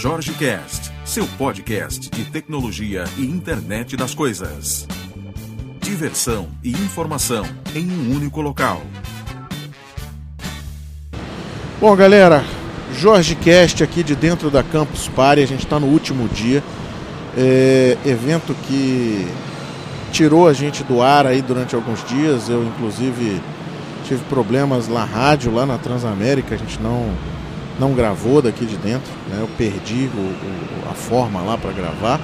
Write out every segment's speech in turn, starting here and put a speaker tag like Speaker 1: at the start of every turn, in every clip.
Speaker 1: Jorge Cast, seu podcast de tecnologia e internet das coisas. Diversão e informação em um único local.
Speaker 2: Bom, galera, Jorge Cast aqui de dentro da Campus Party. A gente está no último dia. É, evento que tirou a gente do ar aí durante alguns dias. Eu, inclusive, tive problemas na rádio, lá na Transamérica. A gente não, não gravou daqui de dentro. Né? Eu perdi o, o, a forma lá para gravar.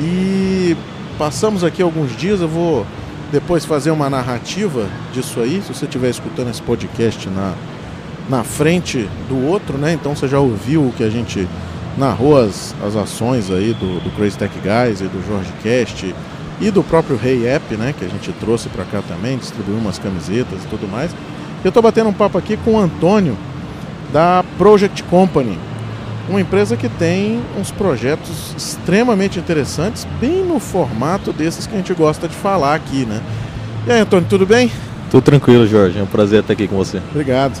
Speaker 2: E passamos aqui alguns dias. Eu vou depois fazer uma narrativa disso aí. Se você estiver escutando esse podcast na, na frente do outro, né? Então você já ouviu o que a gente narrou as, as ações aí do, do Crazy Tech Guys e do Jorge Cast e do próprio Hey App, né? Que a gente trouxe para cá também, distribuiu umas camisetas e tudo mais. Eu estou batendo um papo aqui com o Antônio da Project Company, uma empresa que tem uns projetos extremamente interessantes, bem no formato desses que a gente gosta de falar aqui, né? E aí, Antônio, tudo bem?
Speaker 3: Tudo tranquilo, Jorge. É um prazer estar aqui com você.
Speaker 2: Obrigado.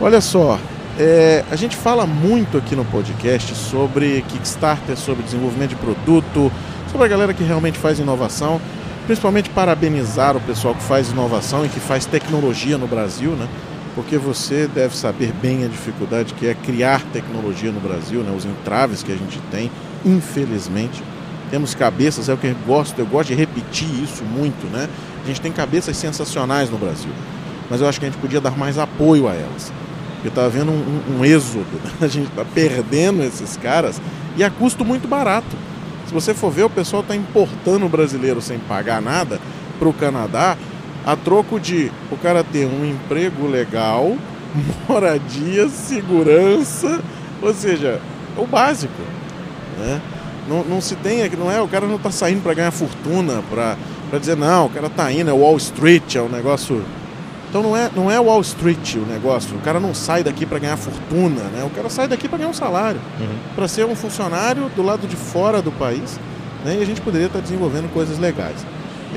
Speaker 2: Olha só, é, a gente fala muito aqui no podcast sobre Kickstarter, sobre desenvolvimento de produto, sobre a galera que realmente faz inovação, principalmente parabenizar o pessoal que faz inovação e que faz tecnologia no Brasil, né? Porque você deve saber bem a dificuldade que é criar tecnologia no Brasil, né? Os entraves que a gente tem, infelizmente. Temos cabeças, é o que eu gosto, eu gosto de repetir isso muito, né? A gente tem cabeças sensacionais no Brasil, mas eu acho que a gente podia dar mais apoio a elas. Porque está havendo um, um, um êxodo, né? a gente está perdendo esses caras e a custo muito barato. Se você for ver, o pessoal está importando o brasileiro sem pagar nada para o Canadá, a troco de o cara ter um emprego legal, moradia, segurança, ou seja, o básico. Né? Não, não se tem, não é, o cara não está saindo para ganhar fortuna, para dizer, não, o cara está indo, é Wall Street, é um negócio então não é, não é Wall Street o negócio. O cara não sai daqui para ganhar fortuna, né? O cara sai daqui para ganhar um salário, uhum. para ser um funcionário do lado de fora do país, né? E a gente poderia estar desenvolvendo coisas legais.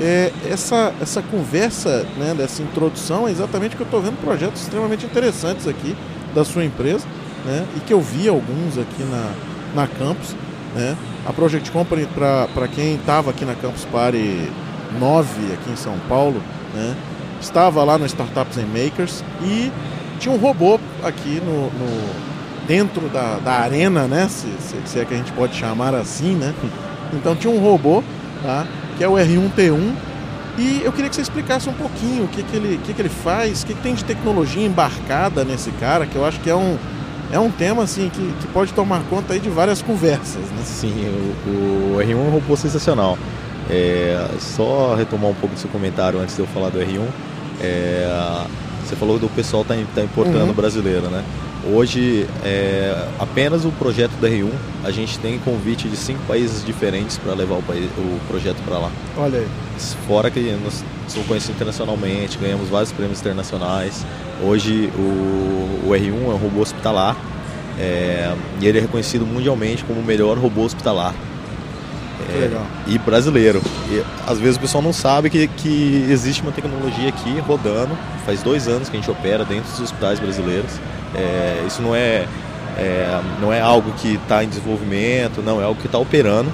Speaker 2: É, essa, essa conversa, né, dessa introdução, é exatamente que eu estou vendo projetos extremamente interessantes aqui da sua empresa, né? E que eu vi alguns aqui na, na campus, né? A Project Company, para quem estava aqui na Campus Party 9 aqui em São Paulo, né? estava lá no Startups and Makers e tinha um robô aqui no, no dentro da, da arena, né? Se, se, se, é que a gente pode chamar assim, né? Então tinha um robô, tá? Que é o R1T1 e eu queria que você explicasse um pouquinho o que, que, ele, que, que ele faz, o que, que tem de tecnologia embarcada nesse cara, que eu acho que é um, é um tema assim que, que pode tomar conta aí de várias conversas. Né?
Speaker 3: Sim, o, o R1 é um robô sensacional. É, só retomar um pouco do seu comentário antes de eu falar do R1. É, você falou do pessoal tá, tá importando uhum. brasileiro, né? Hoje, é, apenas o projeto da R1, a gente tem convite de cinco países diferentes para levar o, país, o projeto para lá.
Speaker 2: Olha aí.
Speaker 3: Fora que nós somos conhecidos internacionalmente, ganhamos vários prêmios internacionais. Hoje, o, o R1 é um robô hospitalar é, e ele é reconhecido mundialmente como o melhor robô hospitalar.
Speaker 2: É,
Speaker 3: e brasileiro. E, às vezes o pessoal não sabe que, que existe uma tecnologia aqui rodando. Faz dois anos que a gente opera dentro dos hospitais brasileiros. É, isso não é, é, não é algo que está em desenvolvimento, não, é algo que está operando.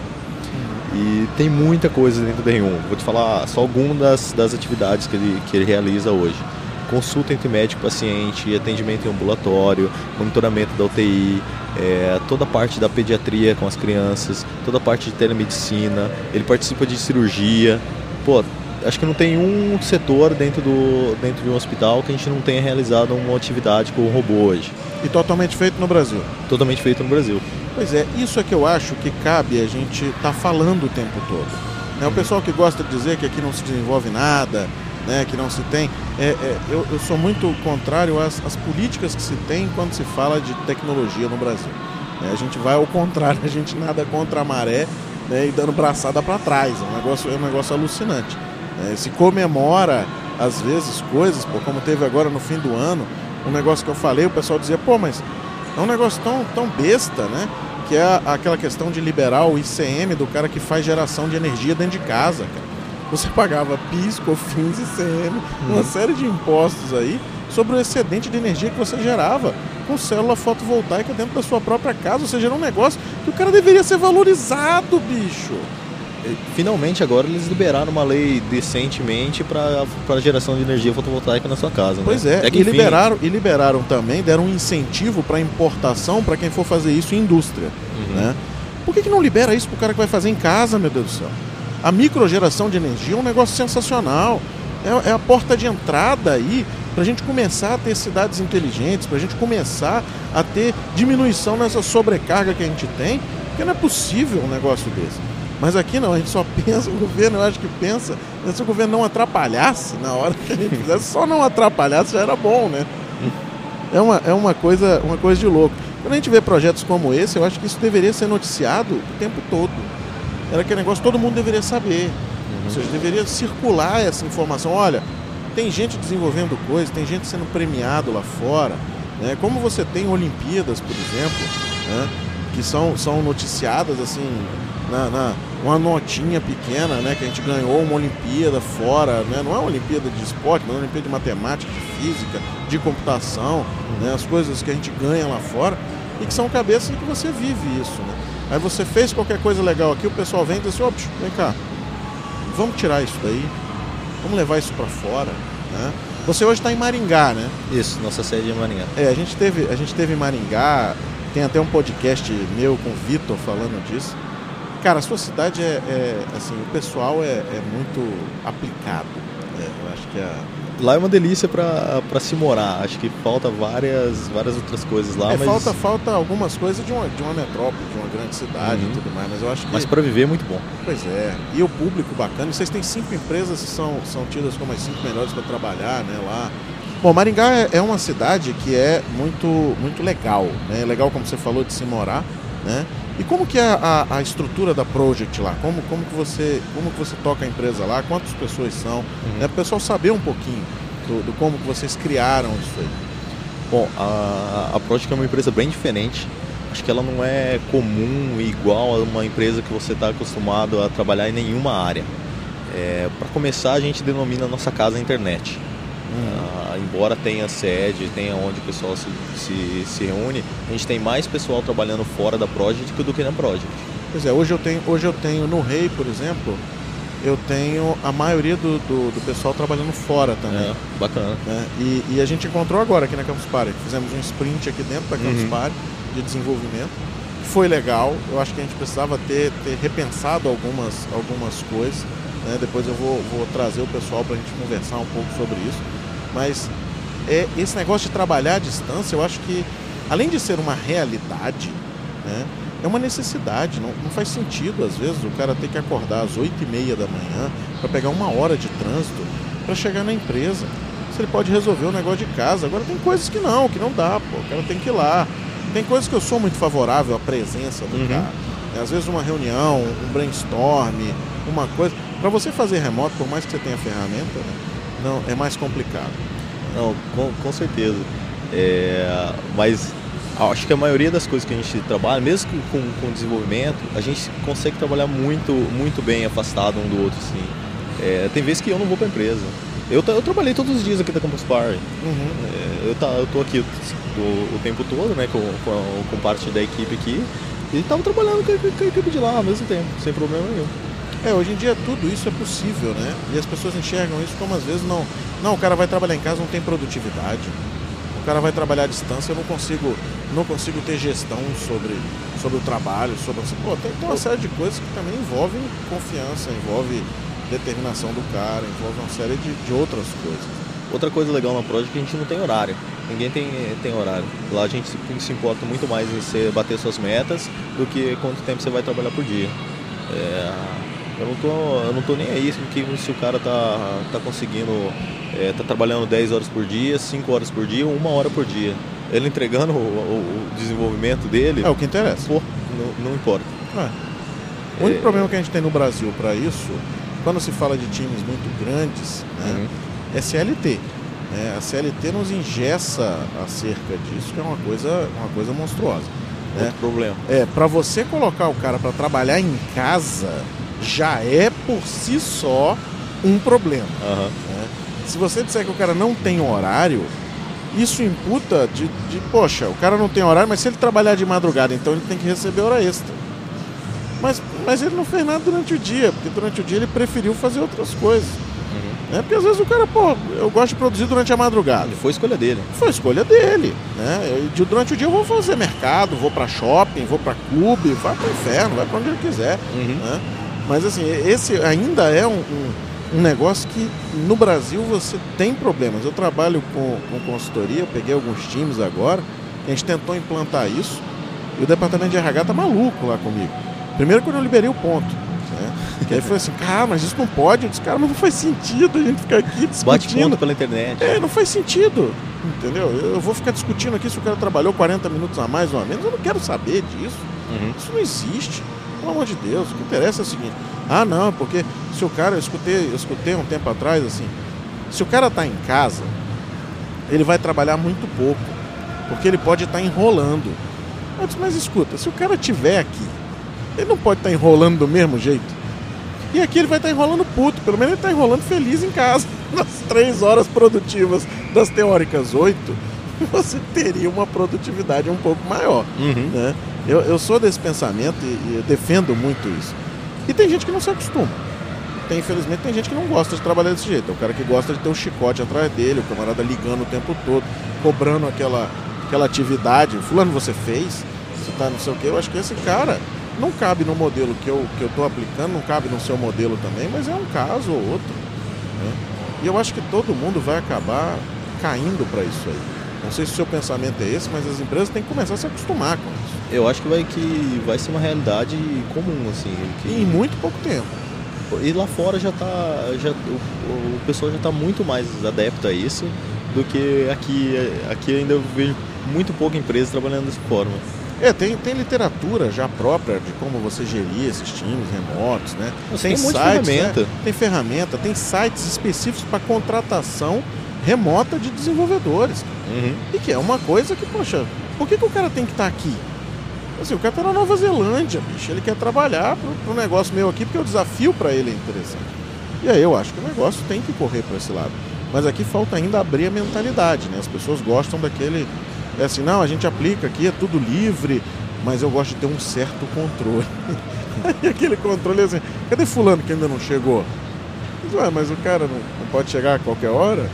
Speaker 3: E tem muita coisa dentro do R1. Vou te falar só algumas das, das atividades que ele, que ele realiza hoje consulta entre médico e paciente, atendimento em ambulatório, monitoramento da UTI, é, toda a parte da pediatria com as crianças, toda a parte de telemedicina, ele participa de cirurgia. Pô, acho que não tem um setor dentro, do, dentro de um hospital que a gente não tenha realizado uma atividade com o robô hoje.
Speaker 2: E totalmente feito no Brasil?
Speaker 3: Totalmente feito no Brasil.
Speaker 2: Pois é, isso é que eu acho que cabe a gente estar tá falando o tempo todo. Né? O pessoal que gosta de dizer que aqui não se desenvolve nada, né, que não se tem. É, é, eu, eu, sou muito contrário às, às, políticas que se tem quando se fala de tecnologia no Brasil. É, a gente vai ao contrário, a gente nada contra a maré né, e dando braçada para trás. É um negócio, é um negócio alucinante. É, se comemora, às vezes, coisas, pô, como teve agora no fim do ano, um negócio que eu falei, o pessoal dizia, pô, mas é um negócio tão, tão besta, né? Que é aquela questão de liberar o ICM do cara que faz geração de energia dentro de casa, cara você pagava PIS, COFINS, ICM, uma uhum. série de impostos aí, sobre o excedente de energia que você gerava com célula fotovoltaica dentro da sua própria casa. Ou seja, era um negócio que o cara deveria ser valorizado, bicho.
Speaker 3: Finalmente agora eles liberaram uma lei decentemente para geração de energia fotovoltaica na sua casa. Né?
Speaker 2: Pois é,
Speaker 3: é que,
Speaker 2: e,
Speaker 3: enfim,
Speaker 2: liberaram, e liberaram também, deram um incentivo para importação para quem for fazer isso em indústria.
Speaker 3: Uhum.
Speaker 2: Né? Por que, que não libera isso para o cara que vai fazer em casa, meu Deus do céu? A microgeração de energia é um negócio sensacional. É, é a porta de entrada aí para a gente começar a ter cidades inteligentes, para a gente começar a ter diminuição nessa sobrecarga que a gente tem, porque não é possível um negócio desse. Mas aqui não, a gente só pensa, o governo eu acho que pensa, se o governo não atrapalhasse na hora que a gente fizesse, só não atrapalhasse já era bom, né? É uma, é uma, coisa, uma coisa de louco. Quando a gente vê projetos como esse, eu acho que isso deveria ser noticiado o tempo todo. Era aquele negócio que todo mundo deveria saber. Uhum. Ou seja, deveria circular essa informação. Olha, tem gente desenvolvendo coisas, tem gente sendo premiado lá fora. Né? Como você tem Olimpíadas, por exemplo, né? que são, são noticiadas assim na, na, uma notinha pequena, né? Que a gente ganhou uma Olimpíada fora, né? Não é uma Olimpíada de esporte, mas é uma Olimpíada de matemática, de física, de computação, né? As coisas que a gente ganha lá fora e que são cabeças que você vive isso, né? Aí você fez qualquer coisa legal aqui, o pessoal vem e diz assim, ó, vem cá, vamos tirar isso daí, vamos levar isso para fora, né? Você hoje está em Maringá, né?
Speaker 3: Isso, nossa sede é em Maringá.
Speaker 2: É, a gente teve, a gente teve em Maringá, tem até um podcast meu com o Vitor falando disso. Cara, a sua cidade é, é assim, o pessoal é, é muito aplicado. É, eu acho que a...
Speaker 3: Lá é uma delícia para se morar. Acho que falta várias, várias outras coisas lá.
Speaker 2: É,
Speaker 3: mas...
Speaker 2: falta, falta algumas coisas de uma, de uma metrópole, de uma grande cidade uhum. e tudo mais, mas eu acho que.
Speaker 3: Mas para viver é muito bom.
Speaker 2: Pois é. E o público bacana. Vocês têm cinco empresas que são, são tidas como as cinco melhores para trabalhar, né? Lá. Bom, Maringá é, é uma cidade que é muito, muito legal, né? Legal, como você falou, de se morar, né? E como que é a, a, estrutura da Project lá? Como, como, que você, como que você toca a empresa lá? Quantas pessoas são? Uhum. É para o pessoal saber um pouquinho do, do, como que vocês criaram isso aí.
Speaker 3: Bom, a, a Project é uma empresa bem diferente. Acho que ela não é comum e igual a uma empresa que você está acostumado a trabalhar em nenhuma área. É, para começar, a gente denomina a nossa casa a internet. Uh, embora tenha sede, tenha onde o pessoal se, se, se, reúne, a gente tem mais pessoal trabalhando fora da Project do que na Project.
Speaker 2: Pois é, hoje eu tenho, hoje eu tenho no Rei, por exemplo, eu tenho a maioria do, do, do pessoal trabalhando fora também. É,
Speaker 3: bacana.
Speaker 2: Né? E, e, a gente encontrou agora aqui na Campus Party. Fizemos um sprint aqui dentro da Campus uhum. Party de desenvolvimento. Foi legal. Eu acho que a gente precisava ter, ter repensado algumas, algumas coisas. Né? Depois eu vou, vou trazer o pessoal para a gente conversar um pouco sobre isso. Mas é, esse negócio de trabalhar à distância, eu acho que, além de ser uma realidade, né, é uma necessidade. Não, não faz sentido, às vezes, o cara ter que acordar às 8 e meia da manhã para pegar uma hora de trânsito para chegar na empresa. Se ele pode resolver o negócio de casa. Agora tem coisas que não, que não dá, pô. O cara tem que ir lá. Tem coisas que eu sou muito favorável à presença do uhum. cara. É, às vezes uma reunião, um brainstorm, uma coisa. Para você fazer remoto, por mais que você tenha ferramenta, né, não, é mais complicado.
Speaker 3: Não, com, com certeza. É, mas acho que a maioria das coisas que a gente trabalha, mesmo com, com desenvolvimento, a gente consegue trabalhar muito, muito bem afastado um do outro. Assim. É, tem vezes que eu não vou para a empresa. Eu, eu trabalhei todos os dias aqui da Campus Party. Uhum. É, eu, tá, eu tô aqui do, o tempo todo, né, com, com, com, parte da equipe aqui. E estava trabalhando com a, com a equipe de lá ao mesmo tempo, sem problema nenhum.
Speaker 2: É, hoje em dia tudo isso é possível, né? E as pessoas enxergam isso como às vezes não. Não, o cara vai trabalhar em casa, não tem produtividade. O cara vai trabalhar à distância, eu não consigo, não consigo ter gestão sobre, sobre o trabalho, sobre. Pô, tem, tem uma série de coisas que também envolvem confiança, envolve determinação do cara, envolve uma série de, de outras coisas.
Speaker 3: Outra coisa legal na Project é que a gente não tem horário. Ninguém tem, tem horário. Lá a gente se, se importa muito mais em você bater suas metas do que quanto tempo você vai trabalhar por dia. É, eu não tô, eu não tô nem aí se o cara tá, tá conseguindo, é, tá trabalhando 10 horas por dia, 5 horas por dia, uma hora por dia. Ele entregando o, o, o desenvolvimento dele.
Speaker 2: É o que interessa.
Speaker 3: Pô, não, não importa. É.
Speaker 2: O único é... problema que a gente tem no Brasil para isso, quando se fala de times muito grandes, né, uhum. é CLT. É, a CLT nos ingessa acerca disso, que é uma coisa, uma coisa monstruosa.
Speaker 3: Né? Outro problema.
Speaker 2: É, para você colocar o cara para trabalhar em casa, já é por si só um problema.
Speaker 3: Uhum.
Speaker 2: Né? Se você disser que o cara não tem horário, isso imputa de, de, poxa, o cara não tem horário, mas se ele trabalhar de madrugada, então ele tem que receber hora extra. Mas, mas ele não fez nada durante o dia, porque durante o dia ele preferiu fazer outras coisas. Uhum. Né? Porque às vezes o cara, pô, eu gosto de produzir durante a madrugada. E
Speaker 3: foi escolha dele.
Speaker 2: Foi escolha dele. Né? Eu, durante o dia eu vou fazer mercado, vou para shopping, vou para clube, vai para o inferno, vai para onde ele quiser. Uhum. Né? Mas assim, esse ainda é um, um, um, negócio que no Brasil você tem problemas. Eu trabalho com, com consultoria, eu peguei alguns times agora, a gente tentou implantar isso, e o departamento de RH tá maluco lá comigo. Primeiro quando eu liberei o ponto. Né? Que aí foi assim, cara, mas isso não pode. Eu disse, cara, mas não faz sentido a gente ficar aqui discutindo.
Speaker 3: Bate ponto pela internet.
Speaker 2: É, não faz sentido. Entendeu? Eu vou ficar discutindo aqui se o cara trabalhou 40 minutos a mais ou a menos. Eu não quero saber disso. Uhum. Isso não existe. Pelo amor de Deus, o que interessa é o seguinte. Ah, não, porque se o cara, eu escutei, eu escutei um tempo atrás assim, se o cara está em casa, ele vai trabalhar muito pouco, porque ele pode estar tá enrolando. Mas, mas escuta, se o cara estiver aqui ele não pode estar tá enrolando do mesmo jeito. E aqui ele vai estar tá enrolando puto, pelo menos ele está enrolando feliz em casa. Nas três horas produtivas das teóricas oito, você teria uma produtividade um pouco maior. Uhum. Né? Eu, eu sou desse pensamento e, e eu defendo muito isso. E tem gente que não se acostuma. Tem, infelizmente, tem gente que não gosta de trabalhar desse jeito. É o cara que gosta de ter o um chicote atrás dele, o camarada ligando o tempo todo, cobrando aquela, aquela atividade. Fulano, você fez? Você tá não sei o quê. Eu acho que esse cara não cabe no modelo que eu que estou aplicando, não cabe no seu modelo também, mas é um caso ou outro. Né? E eu acho que todo mundo vai acabar caindo para isso aí. Não sei se o seu pensamento é esse, mas as empresas têm que começar a se acostumar com isso.
Speaker 3: Eu acho que vai, que vai ser uma realidade comum, assim. Que...
Speaker 2: Em muito pouco tempo.
Speaker 3: E lá fora já tá. Já, o, o pessoal já está muito mais adepto a isso do que aqui. Aqui ainda eu vejo muito pouca empresa trabalhando dessa forma.
Speaker 2: É, tem, tem literatura já própria de como você gerir esses times remotos, né?
Speaker 3: tem, tem sites, né? ferramenta.
Speaker 2: Né? Tem ferramenta, tem sites específicos para contratação remota de desenvolvedores. Uhum. E que é uma coisa que, poxa, por que, que o cara tem que estar tá aqui? Assim, o cara tá na Nova Zelândia, bicho. Ele quer trabalhar pro, pro negócio meu aqui, porque o desafio para ele é interessante. E aí eu acho que o negócio tem que correr para esse lado. Mas aqui falta ainda abrir a mentalidade, né? As pessoas gostam daquele é assim, não, a gente aplica aqui, é tudo livre, mas eu gosto de ter um certo controle. e aquele controle assim, cadê fulano que ainda não chegou? Mas, mas o cara não, não, pode chegar a qualquer hora?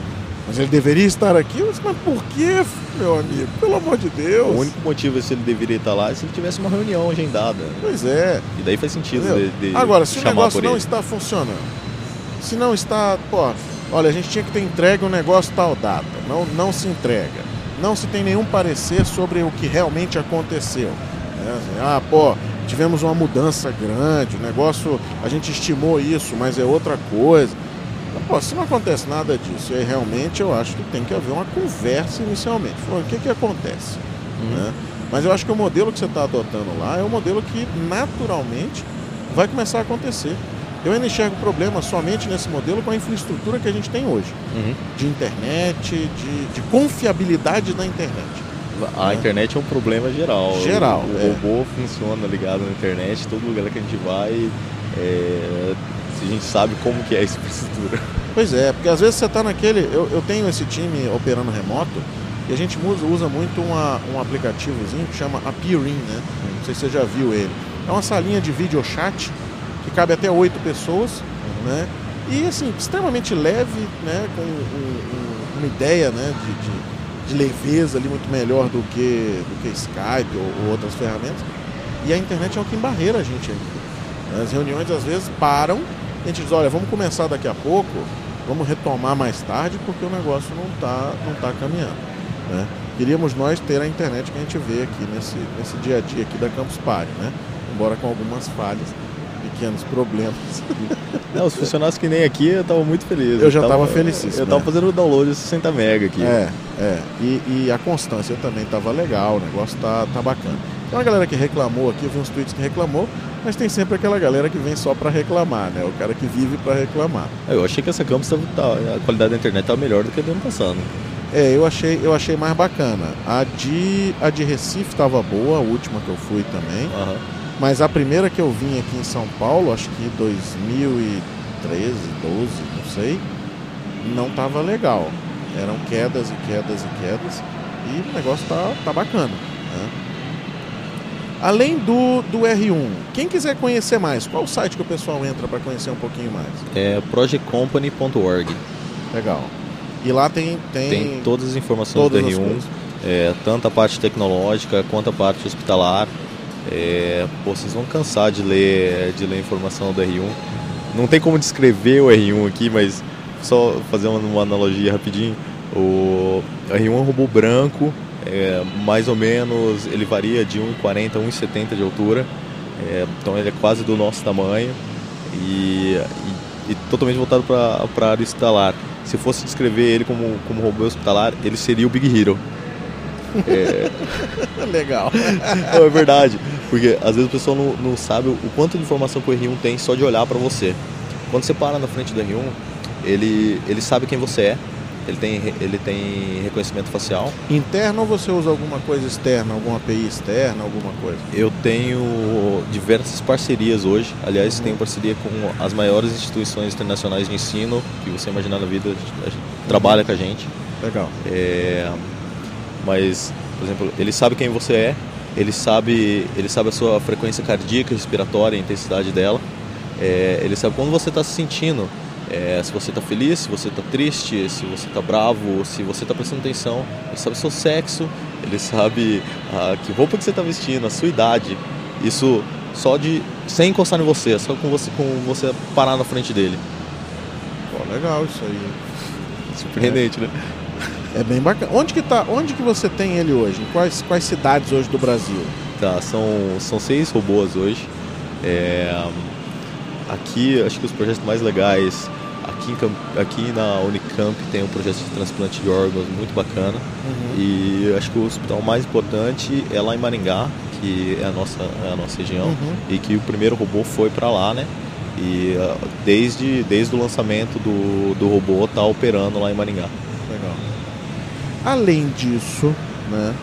Speaker 2: Mas ele deveria estar aqui? Mas, mas por que, meu amigo? Pelo amor de Deus.
Speaker 3: O único motivo é se ele deveria estar lá é se ele tivesse uma reunião agendada.
Speaker 2: Pois é.
Speaker 3: E daí faz sentido de,
Speaker 2: de Agora, se o negócio não está funcionando, se não está, pô, olha, a gente tinha que ter entregue um negócio tal data, não, não se entrega não se tem nenhum parecer sobre o que realmente aconteceu. Né? Assim, ah, pô, tivemos uma mudança grande, o negócio, a gente estimou isso, mas é outra coisa. Pô, se não acontece nada disso, aí realmente eu acho que tem que haver uma conversa inicialmente. o que, que acontece? Uhum. Né? Mas eu acho que o modelo que você está adotando lá é o modelo que naturalmente vai começar a acontecer. Eu ainda enxergo problema somente nesse modelo com a infraestrutura que a gente tem hoje. Uhum. De internet, de, de, confiabilidade da internet.
Speaker 3: A é. internet é um problema geral.
Speaker 2: Geral.
Speaker 3: O, o é. robô funciona ligado na internet, todo lugar que a gente vai, é, a gente sabe como que é essa infraestrutura.
Speaker 2: Pois é, porque às vezes você está naquele. Eu, eu tenho esse time operando remoto e a gente usa, usa muito uma, um aplicativozinho que chama Appearing, né? Não sei se você já viu ele. É uma salinha de video chat que cabe até oito pessoas, né? E assim, extremamente leve, né? Com um, um, uma ideia né? De, de, de, leveza ali muito melhor do que, do que Skype ou, ou, outras ferramentas. E a internet é o que embarreira a gente ainda. As reuniões às vezes param, a gente diz, olha, vamos começar daqui a pouco, vamos retomar mais tarde porque o negócio não está não tá caminhando. Né? Queríamos nós ter a internet que a gente vê aqui nesse, nesse dia a dia aqui da Campus Party, né? Embora com algumas falhas pequenos problemas.
Speaker 3: Não, os funcionários que nem aqui, eu estava muito feliz.
Speaker 2: Eu já estava felicíssimo.
Speaker 3: Eu estava né? fazendo o download de 60 mega aqui.
Speaker 2: É, é. E, e a constância também estava legal, o negócio tá, tá bacana. Tem uma galera que reclamou aqui, eu vi uns tweets que reclamou, mas tem sempre aquela galera que vem só para reclamar, né? O cara que vive para reclamar.
Speaker 3: Eu achei que essa campus tava, a qualidade da internet estava melhor do que a do ano passado.
Speaker 2: É, eu achei, eu achei mais bacana. A de, a de Recife estava boa, a última que eu fui também. Uhum. Mas a primeira que eu vim aqui em São Paulo, acho que 2013, 12, não sei, não tava legal. Eram quedas e quedas e quedas. E o negócio tá, tá bacana. Né? Além do, do R1, quem quiser conhecer mais, qual o site que o pessoal entra para conhecer um pouquinho mais?
Speaker 3: É projectcompany.org.
Speaker 2: Legal. E lá tem. Tem,
Speaker 3: tem todas as informações todas do R1, é, tanto a parte tecnológica quanto a parte hospitalar. É, pô, vocês vão cansar de ler, de ler informação do R1. Não tem como descrever o R1 aqui, mas só fazer uma, uma analogia rapidinho. O R1 é um robô branco, é, mais ou menos ele varia de 1,40 a 1,70 de altura, é, então ele é quase do nosso tamanho e, e, e totalmente voltado para a área hospitalar. Se fosse descrever ele como, como robô hospitalar, ele seria o Big Hero.
Speaker 2: É... Legal.
Speaker 3: Não, é verdade, porque às vezes o pessoal não, não sabe o quanto de informação que o R1 tem só de olhar para você. Quando você para na frente do R1, ele, ele sabe quem você é, ele tem, ele tem reconhecimento facial.
Speaker 2: Interno ou você usa alguma coisa externa, alguma API externa, alguma coisa?
Speaker 3: Eu tenho diversas parcerias hoje. Aliás, tenho parceria com as maiores instituições internacionais de ensino que você imaginar na vida, trabalha com a gente.
Speaker 2: Legal.
Speaker 3: É, mas, por exemplo, ele sabe quem você é, ele sabe, ele sabe a sua frequência cardíaca, respiratória, a intensidade dela. É, ele sabe como você está se sentindo é, se você está feliz, se você está triste, se você está bravo, se você está prestando atenção. Ele sabe o seu sexo, ele sabe ah, que roupa que você está vestindo, a sua idade. Isso só de sem encostar em você, só com você com você parar na frente dele.
Speaker 2: Pô, legal isso aí.
Speaker 3: Surpreendente,
Speaker 2: é.
Speaker 3: né?
Speaker 2: É bem bacana. Onde que tá? Onde que você tem ele hoje? Em quais quais cidades hoje do Brasil?
Speaker 3: Tá, são são seis robôs hoje. É, aqui acho que os projetos mais legais aqui, aqui na Unicamp tem um projeto de transplante de órgãos muito bacana uhum. e acho que o hospital mais importante é lá em Maringá que é a nossa é a nossa região uhum. e que o primeiro robô foi para lá né e uh, desde desde o lançamento do, do robô tá operando lá em Maringá
Speaker 2: além disso né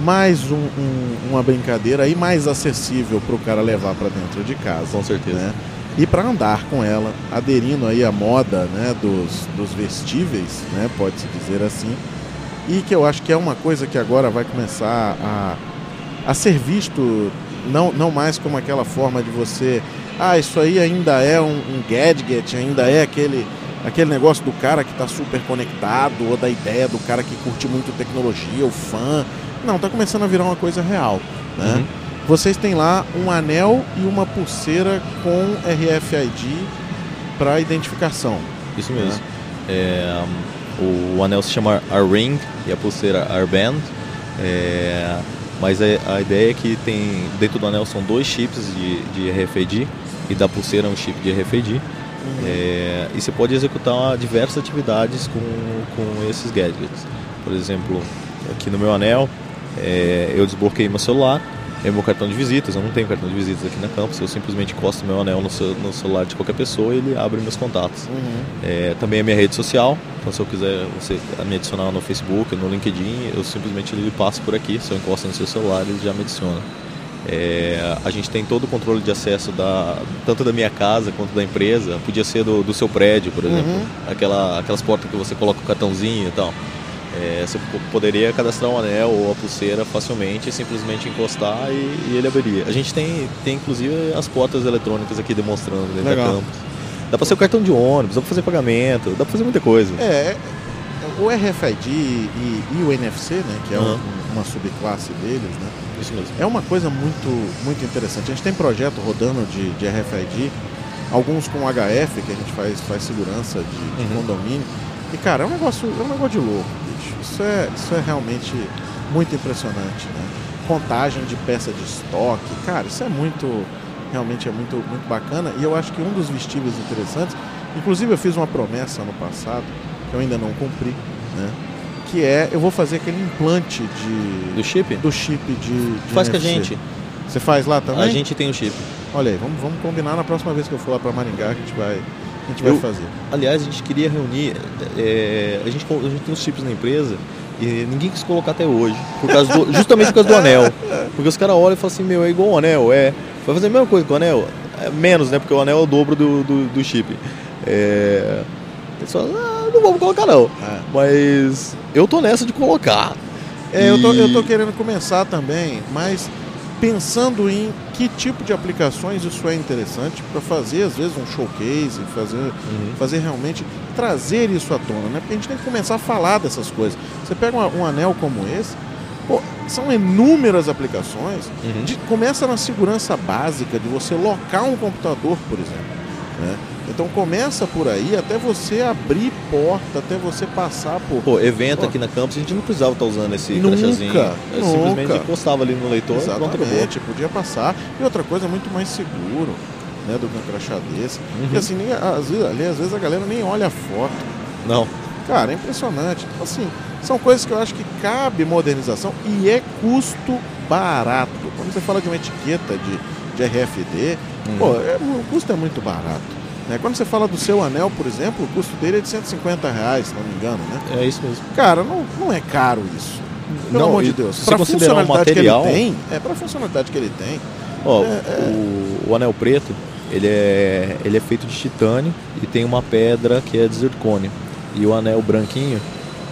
Speaker 2: mais um, um, uma brincadeira aí mais acessível para o cara levar para dentro de casa
Speaker 3: com certeza né?
Speaker 2: e para andar com ela, aderindo aí à moda né, dos, dos vestíveis, né, pode-se dizer assim, e que eu acho que é uma coisa que agora vai começar a, a ser visto não, não mais como aquela forma de você, ah, isso aí ainda é um, um gadget, ainda é aquele, aquele negócio do cara que está super conectado, ou da ideia do cara que curte muito tecnologia, o fã. Não, está começando a virar uma coisa real, né? Uhum. Vocês têm lá um anel e uma pulseira com RFID para identificação.
Speaker 3: Isso mesmo. Né? É, o anel se chama R-Ring e a pulseira R-Band. É, mas a, a, ideia é que tem dentro do anel são dois chips de, de RFID e da pulseira um chip de RFID. Uhum. É, e você pode executar diversas atividades com, com esses gadgets. Por exemplo, aqui no meu anel, é, eu desbloqueei meu celular é meu cartão de visitas. Eu não tenho cartão de visitas aqui na campus, eu simplesmente encosto meu anel no, no celular de qualquer pessoa e ele abre meus contatos. Uhum. É, também é minha rede social, então se eu quiser você me adicionar no Facebook, no LinkedIn, eu simplesmente ele passo por aqui. Se eu encosto no seu celular, ele já me adiciona. É, a gente tem todo o controle de acesso da, tanto da minha casa quanto da empresa. Podia ser do, do seu prédio, por exemplo. Uhum. Aquela, aquelas portas que você coloca o cartãozinho e tal. É, você poderia cadastrar um anel ou a pulseira facilmente, simplesmente encostar e, e, ele abriria. A gente tem, tem inclusive as portas eletrônicas aqui demonstrando dentro Legal. da campus. Dá para ser o cartão de ônibus, dá para fazer pagamento, dá para fazer muita coisa.
Speaker 2: É, o RFID e, e o NFC, né, que é uhum. um, uma subclasse deles, né?
Speaker 3: Isso mesmo.
Speaker 2: É uma coisa muito, muito interessante. A gente tem projeto rodando de, de RFID, alguns com HF, que a gente faz, faz segurança de, de uhum. condomínio. E cara, é um negócio, é um negócio de louco bicho. Isso é, isso é realmente muito impressionante, né? Contagem de peça de estoque, cara, isso é muito, realmente é muito, muito bacana. E eu acho que um dos vestíveis interessantes, inclusive eu fiz uma promessa no passado, que eu ainda não cumpri, né? Que é, eu vou fazer aquele implante de...
Speaker 3: Do chip?
Speaker 2: Do chip de, de
Speaker 3: Faz NFC. com a gente.
Speaker 2: Você faz lá também?
Speaker 3: A gente tem o chip.
Speaker 2: Olha aí, vamos, vamos combinar na próxima vez que eu for lá para Maringá, que a gente vai a gente vai eu, fazer?
Speaker 3: Aliás, a gente queria reunir. É, a, gente, a gente tem uns chips na empresa e ninguém quis colocar até hoje. Por causa do, justamente por causa do anel. Porque os caras olham e falam assim, meu, é igual o anel, é. Vai fazer a mesma coisa com o anel? É menos, né? Porque o anel é o dobro do, do, do chip. É, falam, ah, não vamos colocar não.
Speaker 2: É.
Speaker 3: Mas eu tô nessa de colocar.
Speaker 2: É, eu, tô,
Speaker 3: E-
Speaker 2: eu tô querendo começar também, mas pensando em que tipo de aplicações isso é interessante para fazer, às vezes, um showcase, fazer,
Speaker 3: Uhum.
Speaker 2: fazer realmente, trazer isso à tona, né? Porque a gente tem que começar a falar dessas coisas. Você pega um, um anel como esse, pô, são inúmeras aplicações.
Speaker 3: Uhum.
Speaker 2: De- começa na segurança básica de você locar um computador, por exemplo. né? Então começa por aí até você abrir porta, até você passar por.
Speaker 3: Pô, evento
Speaker 2: Pô.
Speaker 3: aqui na campus, a gente não precisava estar usando esse
Speaker 2: Nunca,
Speaker 3: crachazinho. Eu simplesmente
Speaker 2: nunca.
Speaker 3: encostava ali no leitor pronto, acabou.
Speaker 2: Exatamente, podia passar. E outra coisa, muito mais seguro né, do que um crachá desse.
Speaker 3: Uhum.
Speaker 2: E assim, nem, às, vezes, ali, às vezes a galera nem olha a foto.
Speaker 3: Não.
Speaker 2: Cara, é impressionante. Então, assim, são coisas que eu acho que cabe modernização e é custo barato. Quando você fala de uma etiqueta de, de RFD,
Speaker 3: Uhum.
Speaker 2: pô, é- o custo é muito barato. Né? Quando você fala do seu anel, por exemplo, o custo dele é de 150 reais, se não me engano, né?
Speaker 3: É isso mesmo.
Speaker 2: Cara, não, não é caro isso. Pelo
Speaker 3: Não,
Speaker 2: amor de Deus.
Speaker 3: considerar o
Speaker 2: funcionalidade
Speaker 3: material-
Speaker 2: que ele tem, é pra funcionalidade que ele tem.
Speaker 3: Ó,
Speaker 2: É,
Speaker 3: O, o anel preto, ele é, ele é feito de titânio e tem uma pedra que é de zircônio. E o anel branquinho,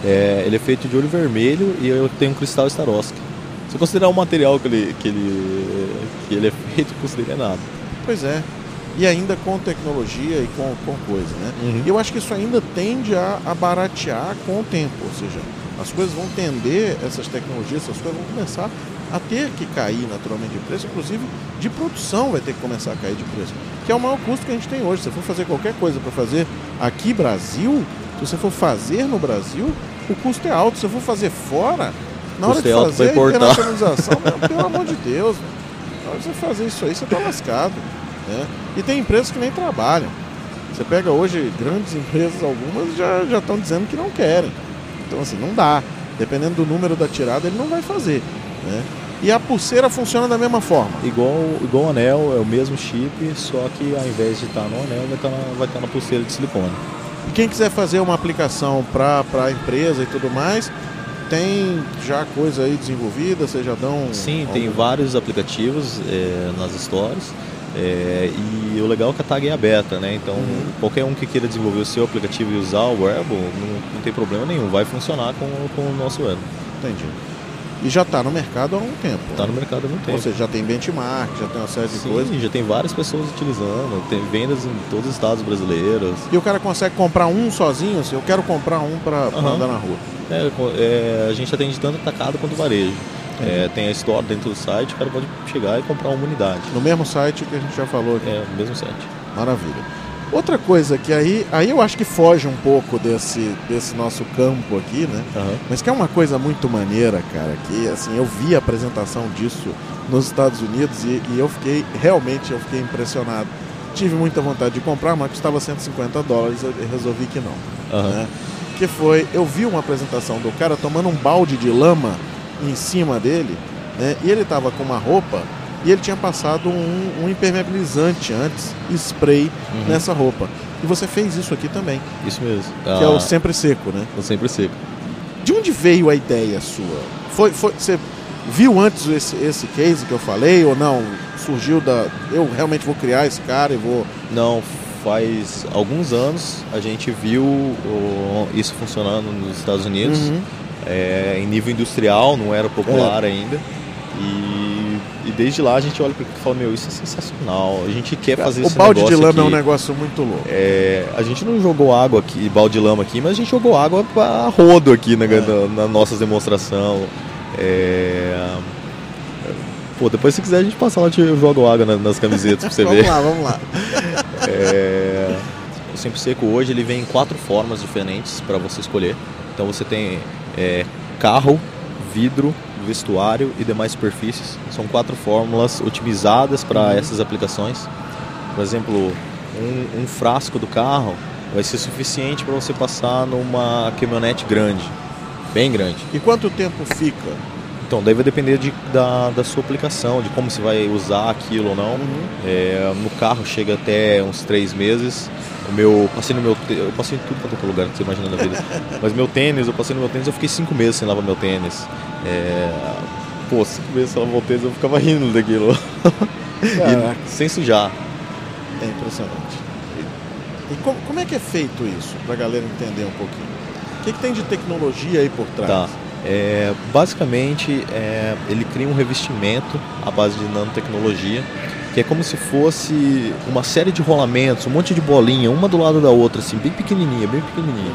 Speaker 3: é, ele é feito de ouro vermelho e eu tenho um cristal Swarovski. Se eu considerar o material que ele, que ele, que ele é feito, dele é nada.
Speaker 2: Pois é. E ainda com tecnologia e com, com coisa, né?
Speaker 3: Uhum.
Speaker 2: E eu acho que isso ainda tende a, a baratear com o tempo. Ou seja, as coisas vão tender, essas tecnologias, essas coisas vão começar a ter que cair naturalmente de preço. Inclusive, de produção vai ter que começar a cair de preço. Que é o maior custo que a gente tem hoje. Se você for fazer qualquer coisa para fazer aqui Brasil, se você for fazer no Brasil, o custo é alto. Se você for fazer fora, na hora de
Speaker 3: é
Speaker 2: fazer a internacionalização, pelo amor de Deus, na hora de você fazer isso aí, você tá lascado. Né? E tem empresas que nem trabalham. Você pega hoje grandes empresas, algumas já já estão dizendo que não querem. Então assim, não dá. Dependendo do número da tirada, ele não vai fazer. Né? E a pulseira funciona da mesma forma.
Speaker 3: Igual, igual o anel, é o mesmo chip, só que ao invés de estar no anel, vai estar na, vai estar na pulseira de silicone.
Speaker 2: E quem quiser fazer uma aplicação para a empresa e tudo mais, tem já coisa aí desenvolvida, vocês já dão.
Speaker 3: Sim, tem
Speaker 2: algum-
Speaker 3: vários aplicativos é, nas stores. É, e o legal é que a tag é aberta, né? Então
Speaker 2: Uhum.
Speaker 3: qualquer um que queira desenvolver o seu aplicativo e usar o wearable, não, não tem problema nenhum, vai funcionar com, com o nosso wearable.
Speaker 2: Entendi. E já está no mercado há um tempo.
Speaker 3: Está no mercado há muito tempo.
Speaker 2: Ou seja, já tem benchmark, já tem uma série de
Speaker 3: Sim,
Speaker 2: coisas.
Speaker 3: já tem várias pessoas utilizando, tem vendas em todos os estados brasileiros.
Speaker 2: E o cara consegue comprar um sozinho, assim, eu quero comprar um para
Speaker 3: Aham.
Speaker 2: andar na rua.
Speaker 3: É, é, a gente atende tanto atacado quanto varejo. É, tem a store dentro do site, o cara pode chegar e comprar uma unidade.
Speaker 2: No mesmo site que a gente já falou aqui.
Speaker 3: É, no mesmo site.
Speaker 2: Maravilha. Outra coisa que aí, aí eu acho que foge um pouco desse, desse nosso campo aqui, né?
Speaker 3: Aham.
Speaker 2: Mas que é uma coisa muito maneira, cara, que assim, eu vi a apresentação disso nos Estados Unidos e, e eu fiquei, realmente eu fiquei impressionado. Tive muita vontade de comprar, mas custava 150 dólares, eu resolvi que não.
Speaker 3: Aham.
Speaker 2: né? Que foi, eu vi uma apresentação do cara tomando um balde de lama em cima dele, né? E ele tava com uma roupa e ele tinha passado um, um impermeabilizante antes, spray,
Speaker 3: Uhum.
Speaker 2: nessa roupa. E você fez isso aqui também,
Speaker 3: Isso mesmo.
Speaker 2: que é o
Speaker 3: Ah,
Speaker 2: sempre seco, né?
Speaker 3: o sempre seco.
Speaker 2: De onde veio a ideia sua? Foi, foi, você viu antes esse, esse case que eu falei ou não? Surgiu da. Eu realmente vou criar esse cara e vou.
Speaker 3: Não, faz alguns anos a gente viu isso funcionando nos Estados Unidos,
Speaker 2: Uhum.
Speaker 3: É, em nível industrial, não era popular ainda. E, e desde lá a gente olha para aquilo e fala, meu, isso é sensacional. A gente quer fazer
Speaker 2: o
Speaker 3: esse
Speaker 2: balde de
Speaker 3: negócio
Speaker 2: lama é um
Speaker 3: aqui.
Speaker 2: negócio muito louco.
Speaker 3: É, a gente não jogou água aqui, balde de lama aqui, mas a gente jogou água para rodo aqui na,
Speaker 2: É.
Speaker 3: na, na nossa demonstração. É, Pô, depois se quiser a gente passa lá e eu jogo água na- nas camisetas pra você
Speaker 2: vamos
Speaker 3: ver.
Speaker 2: lá, vamos lá.
Speaker 3: É, O Sempre Seco hoje ele vem em quatro formas diferentes para você escolher. Então você tem é, carro, vidro, vestuário e demais superfícies. São quatro fórmulas otimizadas para essas aplicações. Por exemplo, um, um frasco do carro vai ser suficiente para você passar numa caminhonete grande, bem grande.
Speaker 2: E quanto tempo fica?
Speaker 3: Então, daí vai depender de, da, da sua aplicação, de como você vai usar aquilo ou não.
Speaker 2: Uhum.
Speaker 3: É, no carro chega até uns três meses. O meu, passei no meu, eu passei em tudo quanto é lugar que você imagina na vida. Mas meu tênis, eu passei no meu tênis, eu fiquei cinco meses sem lavar meu tênis. É, pô, cinco meses sem lavar meu tênis, eu ficava rindo daquilo. E sem sujar.
Speaker 2: é impressionante. E como, como é que é feito isso, para a galera entender um pouquinho? O que, que tem de tecnologia aí por trás?
Speaker 3: Tá. É, basicamente, é, ele cria um revestimento à base de nanotecnologia, que é como se fosse uma série de rolamentos, um monte de bolinha, uma do lado da outra, assim, bem pequenininha, bem pequenininha.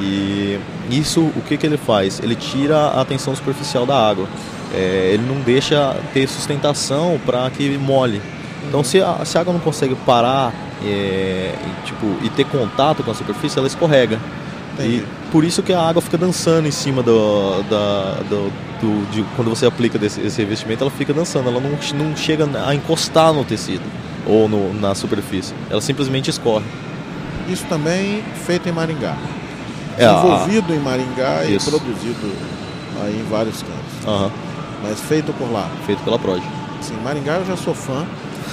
Speaker 3: E isso, o que, que ele faz? Ele tira a tensão superficial da água. É, ele não deixa ter sustentação para que molhe. Então, se a, se a água não consegue parar é, e, tipo, e ter contato com a superfície, ela escorrega.
Speaker 2: Entendi.
Speaker 3: E por isso que a água fica dançando em cima do, da, do, do- de, quando você aplica desse, esse revestimento, ela fica dançando, ela não, não chega a encostar no tecido ou no- na superfície, ela simplesmente escorre.
Speaker 2: Isso também feito em Maringá.
Speaker 3: É, a-
Speaker 2: Desenvolvido em Maringá e
Speaker 3: Isso.
Speaker 2: produzido aí em vários cantos.
Speaker 3: Aham,
Speaker 2: Mas feito por lá.
Speaker 3: feito pela Prod.
Speaker 2: Sim, Maringá eu já sou fã.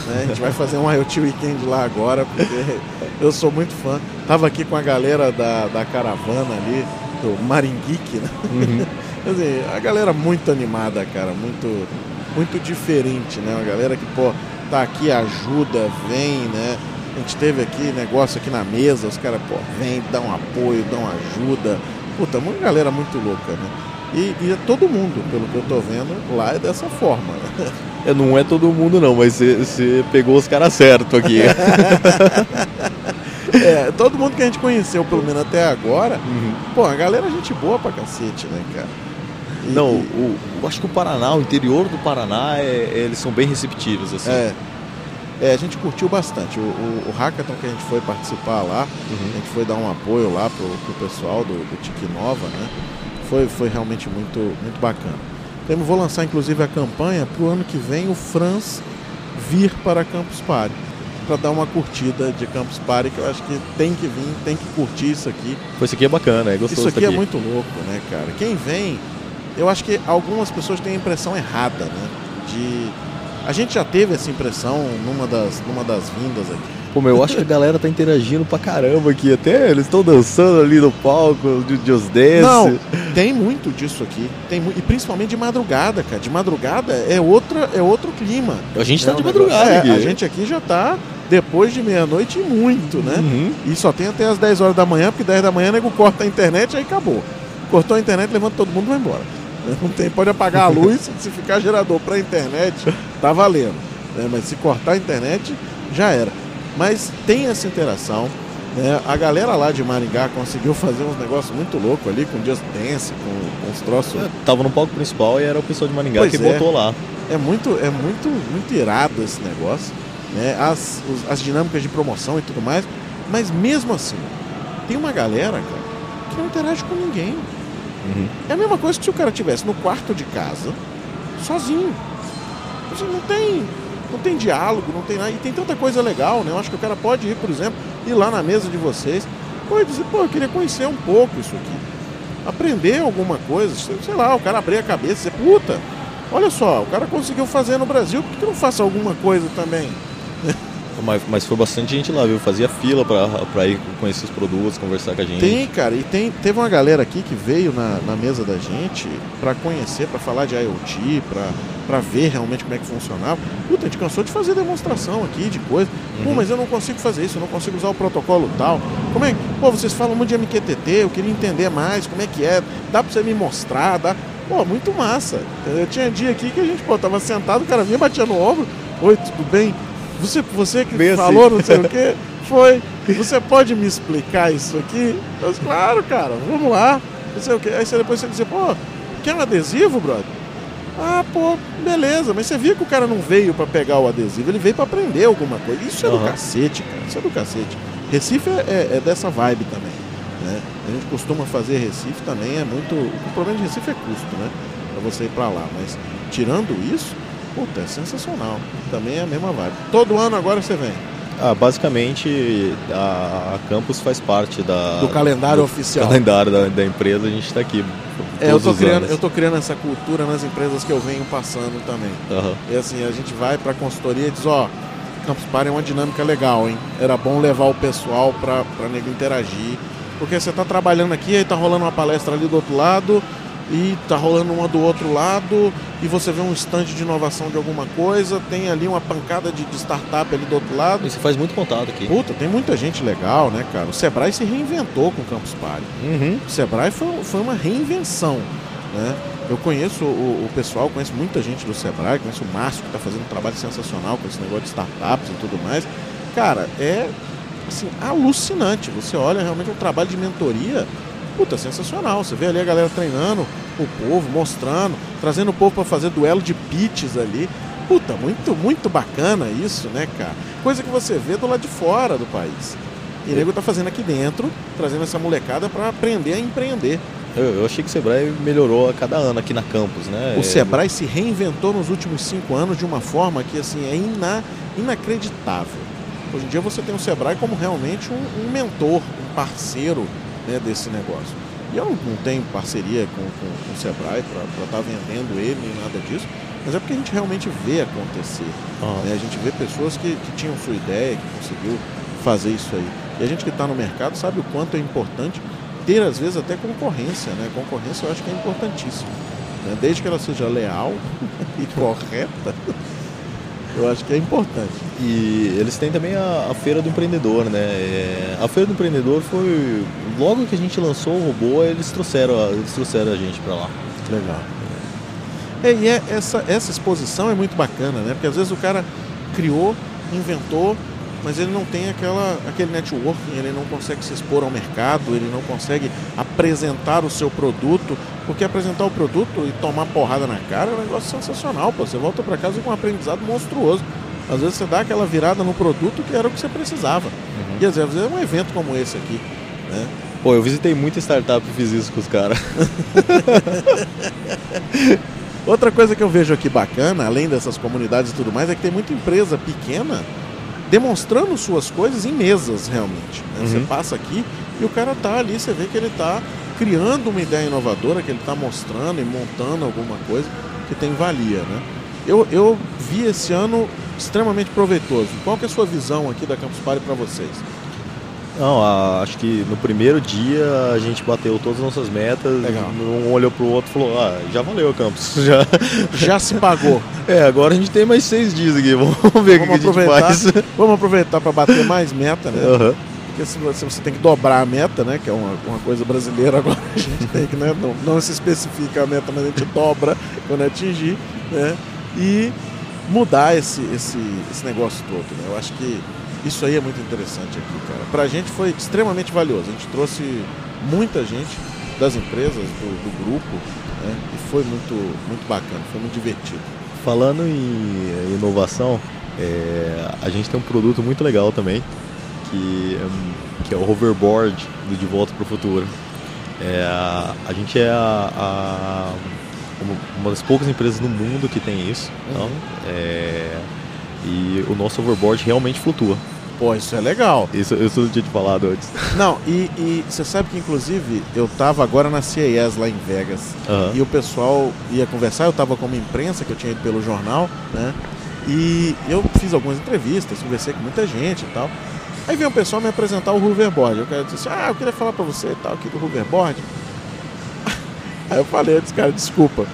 Speaker 2: Né? A gente vai fazer um IoT Weekend lá agora, porque eu sou muito fã. Tava aqui com a galera da, da caravana ali, do Maringuique, né? Quer dizer, a galera muito animada, cara, muito, muito diferente, né? Uma galera que, pô, tá aqui, ajuda, vem, né? A gente teve aqui negócio aqui na mesa, os caras, pô, vem, dão apoio, dão ajuda. Puta, uma galera muito louca, né? E, e é todo mundo, pelo que eu tô vendo, lá é dessa forma.
Speaker 3: É, não é todo mundo não, mas você pegou os caras certo aqui.
Speaker 2: É, todo mundo que a gente conheceu, pelo menos até agora, pô, a galera é gente boa pra cacete, né, cara? E-
Speaker 3: não, o, eu acho que o Paraná, o interior do Paraná, é- eles são bem receptivos, assim.
Speaker 2: É, é, a gente curtiu bastante. O, o, o hackathon que a gente foi participar lá,
Speaker 3: Uhum.
Speaker 2: a gente foi dar um apoio lá pro, pro pessoal do, do Tique Nova, né? Foi, foi realmente muito, muito bacana. Temos, vou lançar inclusive a campanha pro ano que vem o Franz vir para Campus Party. Para dar uma curtida de Campus Party, que eu acho que tem que vir, tem que curtir isso aqui.
Speaker 3: Isso aqui é bacana, é gostoso
Speaker 2: Isso aqui
Speaker 3: isso
Speaker 2: é muito louco, né, cara? Quem vem, eu acho que algumas pessoas têm a impressão errada, né? De. A gente já teve essa impressão numa das, numa das vindas aqui.
Speaker 3: Pô, meu, eu acho que a galera tá interagindo pra caramba aqui. Até eles estão dançando ali no palco, de Just Dance.
Speaker 2: Não, tem muito disso aqui. Tem, mu- e principalmente de madrugada, cara. De madrugada é, outra, é outro clima.
Speaker 3: A gente tá
Speaker 2: É
Speaker 3: de
Speaker 2: negócio-
Speaker 3: madrugada
Speaker 2: é,
Speaker 3: aqui.
Speaker 2: A gente aqui já tá depois de meia-noite e muito, né?
Speaker 3: Uhum.
Speaker 2: E só tem até as 10 horas da manhã, porque 10 da manhã o nego corta a internet e aí acabou. Cortou a internet, levanta todo mundo e vai embora. Não tem, pode apagar a luz, se ficar gerador para internet, tá valendo. né? Mas se cortar a internet, já era. Mas tem essa interação. né? A galera lá de Maringá conseguiu fazer uns negócios muito loucos ali, com Just Dance, com, com uns troços.
Speaker 3: Eu Tava no palco principal e era o pessoal de Maringá
Speaker 2: Pois
Speaker 3: que
Speaker 2: é.
Speaker 3: botou lá.
Speaker 2: É muito, é muito, muito irado esse negócio, né? As, os- as dinâmicas de promoção e tudo mais. Mas mesmo assim, tem uma galera, cara, que não interage com ninguém.
Speaker 3: Uhum.
Speaker 2: É a mesma coisa que se o cara estivesse no quarto de casa, sozinho. Você não tem, não tem diálogo, não tem nada. E tem tanta coisa legal, né? Eu acho que o cara pode ir, por exemplo, ir lá na mesa de vocês, pode dizer, pô, eu queria conhecer um pouco isso aqui. Aprender alguma coisa, sei lá, o cara abrir a cabeça e dizer, puta, olha só, o cara conseguiu fazer no Brasil, por que que não faço alguma coisa também?
Speaker 3: Mas, mas foi bastante gente lá, viu? Fazia fila pra, pra ir conhecer os produtos, conversar com a gente.
Speaker 2: Tem, cara, e tem, teve uma galera aqui que veio na, na mesa da gente pra conhecer, pra falar de IoT, pra, pra ver realmente como é que funcionava. Puta, a gente cansou de fazer demonstração aqui de coisa. Pô,
Speaker 3: Uhum.
Speaker 2: mas eu não consigo fazer isso, eu não consigo usar o protocolo tal. Como é que. Pô, vocês falam muito de MQTT, eu queria entender mais como é que é. Dá pra você me mostrar, dá. Pô, muito massa. Eu tinha dia aqui que a gente, pô, tava sentado, o cara vinha, batia no ombro. Oi, tudo bem? Você, você que
Speaker 3: Bem assim.
Speaker 2: falou, não sei o quê. Foi. Você pode me explicar isso aqui? Eu disse, claro, cara, vamos lá. Não sei o quê. Aí você depois você dizia, pô, quer um adesivo, brother? Ah, pô, beleza, mas você viu que o cara não veio pra pegar o adesivo, ele veio pra aprender alguma coisa. Isso é do
Speaker 3: Aham.
Speaker 2: cacete, cara. Isso é do cacete. Recife é, é- é dessa vibe também. Né? A gente costuma fazer Recife também, é muito. O problema de Recife é custo, né? Pra você ir pra lá. Mas tirando isso, puta, é sensacional. Também é a mesma vibe. Todo ano agora você vem.
Speaker 3: Ah, basicamente, a, a Campus faz parte da,
Speaker 2: Do calendário
Speaker 3: do
Speaker 2: oficial.
Speaker 3: calendário da, da empresa, a gente tá aqui.
Speaker 2: É, eu,
Speaker 3: os
Speaker 2: criando,
Speaker 3: anos.
Speaker 2: eu tô criando essa cultura nas empresas que eu venho passando também.
Speaker 3: Aham.
Speaker 2: E assim, a gente vai pra consultoria e diz, ó, Campus Party é uma dinâmica legal, hein? Era bom levar o pessoal pra nego interagir. Porque você tá trabalhando aqui, aí tá rolando uma palestra ali do outro lado, e tá rolando uma do outro lado, e você vê um stand de inovação de alguma coisa, tem ali uma pancada de, de startup ali do outro lado.
Speaker 3: E você faz muito contato aqui.
Speaker 2: Puta, tem muita gente legal, né, cara? O Sebrae se reinventou com o Campus Party.
Speaker 3: Uhum.
Speaker 2: O Sebrae foi, foi uma reinvenção, né? Eu conheço o, o pessoal, conheço muita gente do Sebrae, conheço o Márcio que está fazendo um trabalho sensacional com esse negócio de startups e tudo mais. Cara, é assim, alucinante. Você olha realmente um trabalho de mentoria, puta, sensacional. Você vê ali a galera treinando o povo, mostrando, trazendo o povo para fazer duelo de pitches ali. Puta, muito, muito bacana isso, né, cara? Coisa que você vê do lado de fora do país. E o nego tá fazendo aqui dentro, trazendo essa molecada para aprender a empreender.
Speaker 3: Eu, eu, achei que o Sebrae melhorou a cada ano aqui na campus, né?
Speaker 2: O Sebrae se reinventou nos últimos cinco anos de uma forma que assim é ina, inacreditável. Hoje em dia você tem o Sebrae como realmente um, um mentor, um parceiro né, desse negócio. E eu não, tenho parceria com, com, com o Sebrae para estar tá vendendo ele nem nada disso, mas é porque a gente realmente vê acontecer.
Speaker 3: Uhum.
Speaker 2: Né? A gente vê pessoas que, que tinham sua ideia, que conseguiu fazer isso aí. E a gente que está no mercado sabe o quanto é importante ter, às vezes, até concorrência. Né? Concorrência eu acho que é importantíssimo. Né? Desde que ela seja leal e correta, eu acho que é importante.
Speaker 3: E eles têm também a, a Feira do Empreendedor, né? É, a Feira do Empreendedor foi. Logo que a gente lançou o robô, eles trouxeram, eles trouxeram a gente para lá.
Speaker 2: Legal. É, e é, essa, essa exposição é muito bacana, né? Porque às vezes o cara criou, inventou, mas ele não tem aquela, aquele networking, ele não consegue se expor ao mercado, ele não consegue apresentar o seu produto, porque apresentar o produto e tomar porrada na cara é um negócio sensacional, pô. Você volta para casa com um aprendizado monstruoso. Às vezes você dá aquela virada no produto que era o que você precisava. Uhum. E às vezes é um evento como esse aqui, né?
Speaker 3: Pô, eu visitei muita startup e fiz isso com os caras.
Speaker 2: Outra coisa que eu vejo aqui bacana, além dessas comunidades e tudo mais, é que tem muita empresa pequena demonstrando suas coisas em mesas realmente. Né? Uhum. Você passa aqui e o cara tá ali, você vê que ele tá criando uma ideia inovadora, que ele está mostrando e montando alguma coisa que tem valia. Né? Eu, eu vi esse ano extremamente proveitoso. Qual que é a sua visão aqui da Campus Party para vocês?
Speaker 3: Não, acho que no primeiro dia a gente bateu todas as nossas metas.
Speaker 2: Legal.
Speaker 3: Um olhou pro outro e falou: Ah, já valeu, Campus. Já,
Speaker 2: já se pagou.
Speaker 3: É, agora a gente tem mais seis dias aqui. Vamos ver o que, que a gente faz.
Speaker 2: Vamos aproveitar para bater mais meta, né?
Speaker 3: Uhum.
Speaker 2: Porque se você, você, tem que dobrar a meta, né? Que é uma, uma coisa brasileira agora, a gente tem que, né? Não, não se especifica a meta, mas a gente dobra quando atingir, né? E mudar esse, esse, esse negócio todo, né? Eu acho que isso aí é muito interessante aqui, cara. Pra gente foi extremamente valioso. A gente trouxe muita gente das empresas, do, do grupo, né? E foi muito, muito bacana, foi muito divertido.
Speaker 3: Falando em inovação, é, a gente tem um produto muito legal também, que, que é o hoverboard do De Volta para o Futuro. É, a gente é a, a, uma das poucas empresas no mundo que tem isso. Então, uhum. é, e o nosso overboard realmente flutua.
Speaker 2: Pô, isso é legal.
Speaker 3: Isso, isso eu não tinha te falado antes.
Speaker 2: Não, e, e você sabe que inclusive eu tava agora na CES lá em Vegas
Speaker 3: uhum.
Speaker 2: e o pessoal ia conversar, eu tava como imprensa, que eu tinha ido pelo jornal, né? E eu fiz algumas entrevistas, conversei com muita gente e tal. Aí veio um pessoal me apresentar o hoverboard. Eu quero dizer assim, ah, eu queria falar pra você e tal aqui do hoverboard. Aí eu falei, eu disse, cara, desculpa.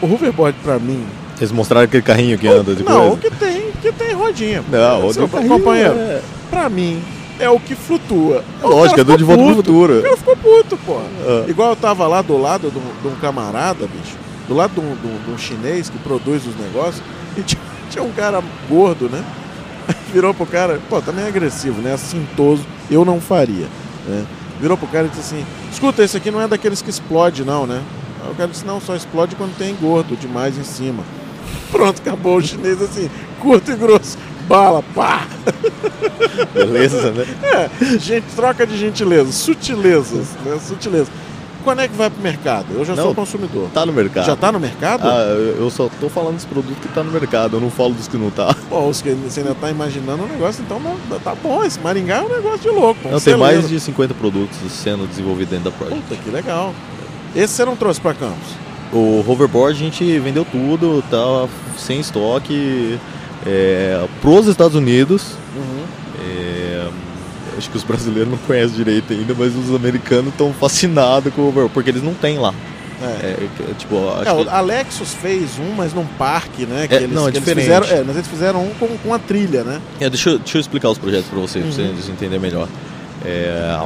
Speaker 2: O hoverboard pra mim
Speaker 3: eles mostraram aquele carrinho que anda de
Speaker 2: não,
Speaker 3: coisa?
Speaker 2: Não, que tem, que tem rodinha.
Speaker 3: Não,
Speaker 2: Seu companheiro, é... pra mim, é o que flutua.
Speaker 3: É lógico, é do de volta pro futuro.
Speaker 2: O cara ficou puto, pô. Ah. Igual eu tava lá do lado de um, camarada, bicho, do lado de um, de, um, de um, chinês que produz os negócios, e tinha, tinha um cara gordo, né? Virou pro cara, pô, também é agressivo, né? Assintoso, eu não faria. Né? Virou pro cara e disse assim: escuta, esse aqui não é daqueles que explode, não, né? Aí o cara disse: não, só explode quando tem gordo demais em cima. Pronto, acabou o chinês assim, curto e grosso. Bala, pá!
Speaker 3: Beleza, né?
Speaker 2: É, gente, troca de gentileza, sutilezas, né? Sutileza. Quando é que vai pro mercado? Eu já
Speaker 3: não,
Speaker 2: sou consumidor.
Speaker 3: Tá no mercado.
Speaker 2: Já tá no mercado?
Speaker 3: Ah, eu só tô falando dos produtos que tá no mercado, eu não falo dos que não tá.
Speaker 2: Pô, os que você ainda tá imaginando o negócio, então não, tá bom. Esse Maringá é um negócio de louco.
Speaker 3: Não, tem mais de 50 produtos sendo desenvolvidos dentro da Project.
Speaker 2: Puta, que legal. Esse você não trouxe pra Campos?
Speaker 3: O hoverboard a gente vendeu tudo, tá sem estoque é, pros Estados Unidos.
Speaker 2: Uhum.
Speaker 3: É, acho que os brasileiros não conhecem direito ainda, mas os americanos estão fascinados com o hoverboard, porque eles não têm lá. É, que- tipo, acho
Speaker 2: É,
Speaker 3: que-
Speaker 2: Alexus fez um, mas num parque, né? Que
Speaker 3: É,
Speaker 2: eles,
Speaker 3: não, é
Speaker 2: que eles
Speaker 3: diferente.
Speaker 2: fizeram, é, mas eles fizeram um com, com uma trilha, né?
Speaker 3: É, deixa, eu, deixa eu explicar os projetos para você,
Speaker 2: Uhum.
Speaker 3: pra vocês entenderem melhor. É,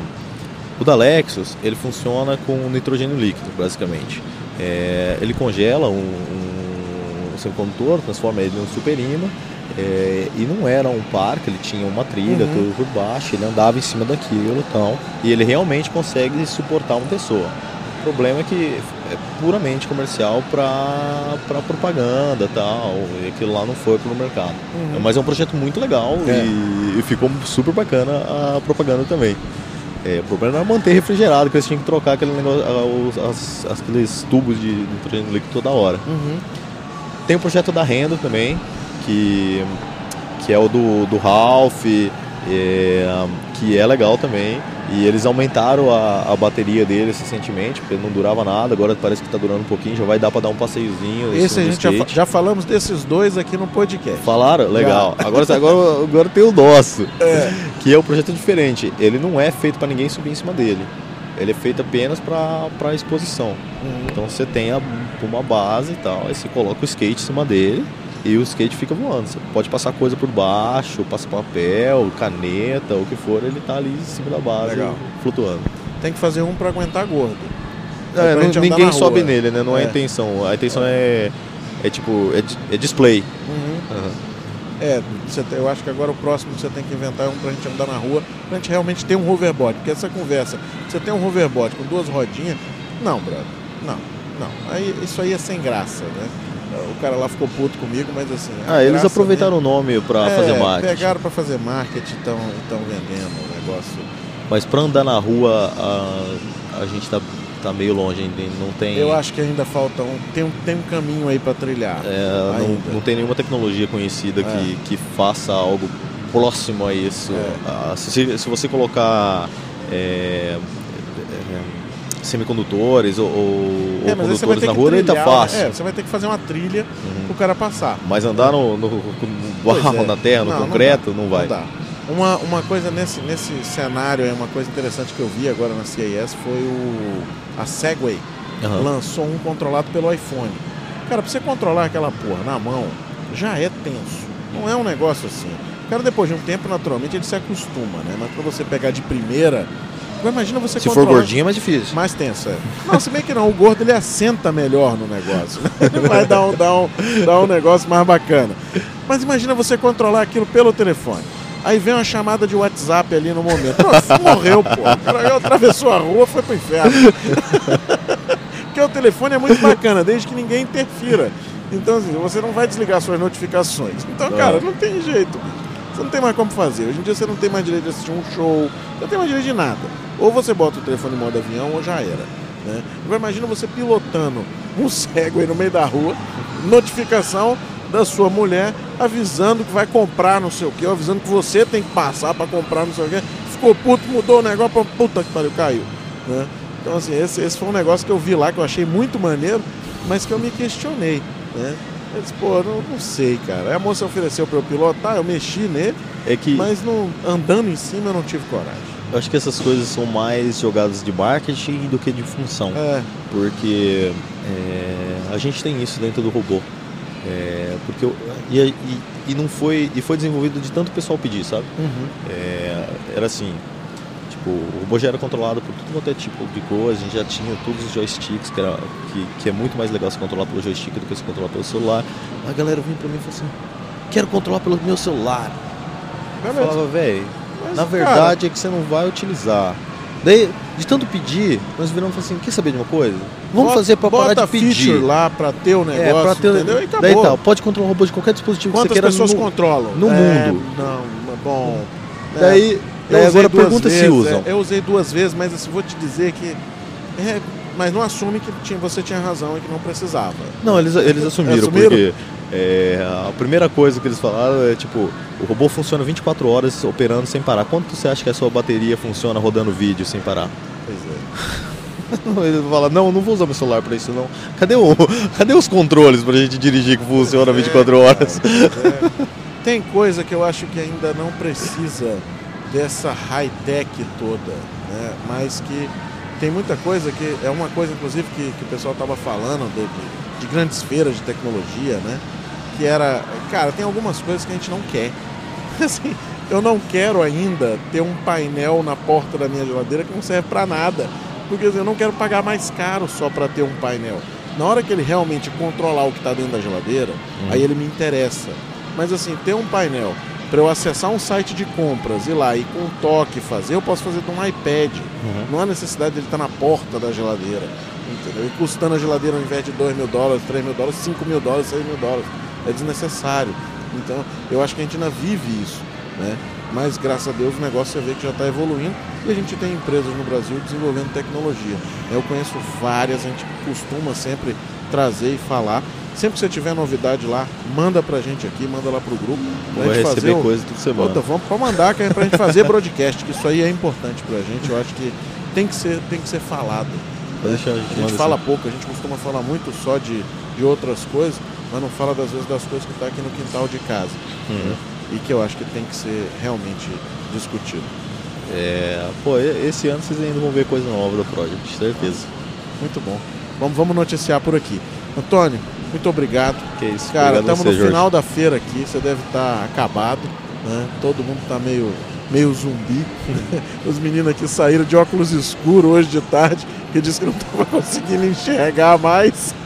Speaker 3: o da Lexus, ele funciona com nitrogênio líquido, basicamente. É, ele congela um, um, um semicondutor, transforma ele num superímã, é, e não era um parque, ele tinha uma trilha
Speaker 2: Uhum.
Speaker 3: tudo por baixo, ele andava em cima daquilo então, e ele realmente consegue suportar uma pessoa. O problema é que é puramente comercial para propaganda e tal, e aquilo lá não foi para o mercado.
Speaker 2: Uhum.
Speaker 3: Mas é um projeto muito legal
Speaker 2: É.
Speaker 3: e, e ficou super bacana a propaganda também. É, o problema era manter refrigerado, que eles tinham que trocar aquele negócio, os- as- aqueles tubos de nitrogênio líquido toda hora.
Speaker 2: Uhum.
Speaker 3: Tem o projeto da Renda também, que, que é o do, do Ralph, é, que é legal também. E eles aumentaram a, a bateria deles recentemente, porque não durava nada, agora parece que está durando um pouquinho, já vai dar para dar um passeiozinho.
Speaker 2: Esse a gente já, já falamos desses dois aqui no podcast.
Speaker 3: Falaram? Legal. Agora, agora, agora tem o nosso, que é um projeto diferente. Ele não é feito para ninguém subir em cima dele. Ele é feito apenas para exposição.
Speaker 2: Uhum.
Speaker 3: Então você tem a- uma base e tal, aí você coloca o skate em cima dele e o skate fica voando. Você pode passar coisa por baixo, passa papel, caneta, o que for, ele tá ali em cima da base,
Speaker 2: Legal.
Speaker 3: flutuando.
Speaker 2: Tem que fazer um pra aguentar gordo.
Speaker 3: É, não- ninguém sobe nele, né? Não é,
Speaker 2: É.
Speaker 3: a intenção. A intenção é, é tipo, é, é display.
Speaker 2: Uhum.
Speaker 3: Aham.
Speaker 2: É, eu acho que agora o próximo que você tem que inventar é um pra gente andar na rua, pra gente realmente ter um hoverboard. Porque essa conversa, você tem um hoverboard com duas rodinhas, não, brother, não, não. Aí, isso aí é sem graça, né? O cara lá ficou puto comigo, mas assim.
Speaker 3: Ah, eles
Speaker 2: graça
Speaker 3: aproveitaram o nome pra
Speaker 2: mesmo-
Speaker 3: fazer
Speaker 2: é,
Speaker 3: marketing.
Speaker 2: Pegaram pra fazer marketing e estão vendendo o negócio.
Speaker 3: Mas pra andar na rua, a, a gente tá, tá meio longe ainda, não tem.
Speaker 2: Eu acho que ainda falta um. Tem um, tem um caminho aí pra trilhar.
Speaker 3: É, não, não tem nenhuma tecnologia conhecida que, que faça algo próximo a isso.
Speaker 2: É.
Speaker 3: Ah, se, se você colocar é, é, semicondutores ou, ou
Speaker 2: É,
Speaker 3: condutores na rua, tá
Speaker 2: trilhar,
Speaker 3: fácil.
Speaker 2: É, você vai ter que fazer uma trilha
Speaker 3: Uhum.
Speaker 2: pro cara passar.
Speaker 3: Mas andar no, no, no barro,
Speaker 2: é.
Speaker 3: na terra, no
Speaker 2: Não, não
Speaker 3: concreto,
Speaker 2: dá,
Speaker 3: não, vai.
Speaker 2: dá. Uma, uma coisa nesse, nesse cenário, é uma coisa interessante que eu vi agora na CES foi o a Segway
Speaker 3: Aham.
Speaker 2: lançou um controlado pelo iPhone. Cara, pra você controlar aquela porra na mão, já é tenso. Não é um negócio assim. O cara depois de um tempo, naturalmente, ele se acostuma, né? Mas pra você pegar de primeira, imagina você
Speaker 3: Se for gordinho é mais difícil.
Speaker 2: Mais tenso, é. Não, se bem que não, o gordo ele assenta melhor no negócio. né? Ele vai dar um, dar, um, dar um negócio mais bacana. Mas imagina você controlar aquilo pelo telefone. Aí vem uma chamada de WhatsApp ali no momento. Pô, morreu, pô. O cara atravessou a rua, foi pro inferno. Porque o telefone é muito bacana, desde que ninguém interfira. Então, assim, você não vai desligar suas notificações. Então, cara, não tem jeito. Você não tem mais como fazer. Hoje em dia você não tem mais direito de assistir um show, você não tem mais direito de nada. Ou você bota o telefone em modo avião ou já era. Né? Agora imagina você pilotando um cego aí no meio da rua, notificação da sua mulher avisando que vai comprar não sei o que, avisando que você tem que passar para comprar não sei o que. Ficou puto, mudou o negócio, puta que pariu, caiu. Né? Então assim, esse, esse foi um negócio que eu vi lá que eu achei muito maneiro, mas que eu me questionei. Né? Eu disse, pô, não, não sei, cara. A moça ofereceu para eu pilotar, eu mexi nele,
Speaker 3: É que
Speaker 2: mas não, andando em cima eu não tive coragem.
Speaker 3: Eu acho que essas coisas são mais jogadas de marketing do que de função.
Speaker 2: É,
Speaker 3: porque é, a gente tem isso dentro do robô. É, porque eu- e, e, e não foi e foi desenvolvido de tanto pessoal pedir, sabe?
Speaker 2: uhum.
Speaker 3: É, era assim, tipo, o robô já era controlado por tudo quanto é tipo de coisa, a gente já tinha todos os joysticks, que, era, que, que é muito mais legal se controlar pelo joystick do que se controlar pelo celular. A galera vinha pra mim e falou assim, quero controlar pelo meu celular. Eu falava, velho,
Speaker 2: Mas,
Speaker 3: na verdade é que você não vai utilizar. Daí, de tanto pedir, nós viramos e falamos assim, quer saber de uma coisa? Vamos
Speaker 2: Bota-
Speaker 3: fazer pra parar de pedir.
Speaker 2: lá pra ter o negócio,
Speaker 3: É, pra ter.
Speaker 2: entendeu? E acabou.
Speaker 3: Daí tá, pode controlar o robô de qualquer dispositivo
Speaker 2: Quantas
Speaker 3: que você queira
Speaker 2: pessoas
Speaker 3: no-
Speaker 2: controlam?
Speaker 3: no
Speaker 2: É,
Speaker 3: mundo.
Speaker 2: Não, mas bom. é,
Speaker 3: Daí,
Speaker 2: eu
Speaker 3: daí
Speaker 2: usei
Speaker 3: agora
Speaker 2: duas
Speaker 3: pergunta se
Speaker 2: vezes,
Speaker 3: usam.
Speaker 2: é, eu usei duas vezes, mas assim, vou te dizer que. é, mas não assume que tinha, você tinha razão e que não precisava.
Speaker 3: Não, eles, eles assumiram,
Speaker 2: Assumiram?
Speaker 3: porque é, a primeira coisa que eles falaram é tipo, o robô funciona 24 horas operando sem parar. Quanto você acha que a sua bateria funciona rodando vídeo sem parar?
Speaker 2: Pois é.
Speaker 3: Ele fala, não, não vou usar meu celular pra isso não. Cadê, o, cadê os controles pra gente dirigir que funciona 24
Speaker 2: É,
Speaker 3: horas?
Speaker 2: é. Tem coisa que eu acho que ainda não precisa dessa high-tech toda, né? mas que tem muita coisa que é uma coisa, inclusive, que, que o pessoal estava falando de, de, de, grandes feiras de tecnologia, né? Que era, cara, tem algumas coisas que a gente não quer. Assim, eu não quero ainda ter um painel na porta da minha geladeira que não serve para nada, porque assim, eu não quero pagar mais caro só para ter um painel. Na hora que ele realmente controlar o que está dentro da geladeira, hum. aí ele me interessa. Mas assim, ter um painel para eu acessar um site de compras e lá e com um toque fazer, eu posso fazer de um iPad. Uhum. Não há necessidade de ele estar tá na porta da geladeira. Entendeu? E custando a geladeira ao invés de 2 mil dólares, 3 mil dólares, 5 mil dólares, 6 mil dólares. É desnecessário. Então, eu acho que a gente ainda vive isso. Né? Mas, graças a Deus, o negócio você vê que já está evoluindo e a gente tem empresas no Brasil desenvolvendo tecnologia. Eu conheço várias, a gente costuma sempre trazer e falar. Sempre que você tiver novidade lá, manda pra gente aqui, manda lá pro grupo.
Speaker 3: Pra Vai gente receber fazer coisa toda semana.
Speaker 2: Puta, vamos pra mandar, que é pra gente fazer broadcast, que isso aí é importante pra gente. Eu acho que tem que ser, tem que ser falado.
Speaker 3: Deixar, a gente,
Speaker 2: a gente fala assim. pouco, a gente costuma falar muito só de, de outras coisas, mas não fala das vezes das coisas que está aqui no quintal de casa. Uhum. Né? E que eu acho que tem que ser realmente discutido.
Speaker 3: É, pô, esse ano vocês ainda vão ver coisa nova do Project, certeza.
Speaker 2: Muito bom. Vamos, vamos noticiar por aqui. Antônio, muito obrigado.
Speaker 3: Que isso,
Speaker 2: Cara, estamos no Jorge. final da feira aqui, você deve estar tá acabado, né? Todo mundo está meio, meio zumbi. Os meninos aqui saíram de óculos escuros hoje de tarde, que disse que não estava conseguindo enxergar mais.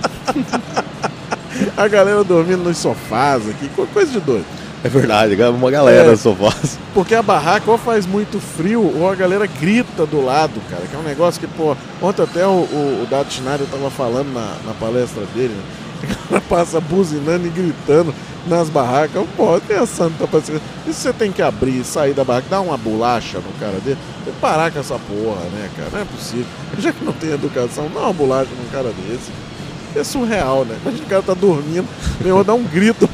Speaker 2: A galera dormindo nos sofás aqui, coisa de doido.
Speaker 3: É verdade, uma galera é, sofás.
Speaker 2: Porque a barraca ou faz muito frio ou a galera grita do lado, cara. Que é um negócio que, pô, ontem até o, o, o Dato Schneider tava falando na, na palestra dele, né? Ela passa buzinando e gritando nas barracas. Pô, pensando, tá parecendo. Isso você tem que abrir, sair da barraca, dar uma bolacha no cara dele. Tem que parar com essa porra, né, cara? Não é possível. Já que não tem educação, dá uma bolacha num cara desse. É surreal, né? Imagina o cara tá dormindo, meu, dá um grito.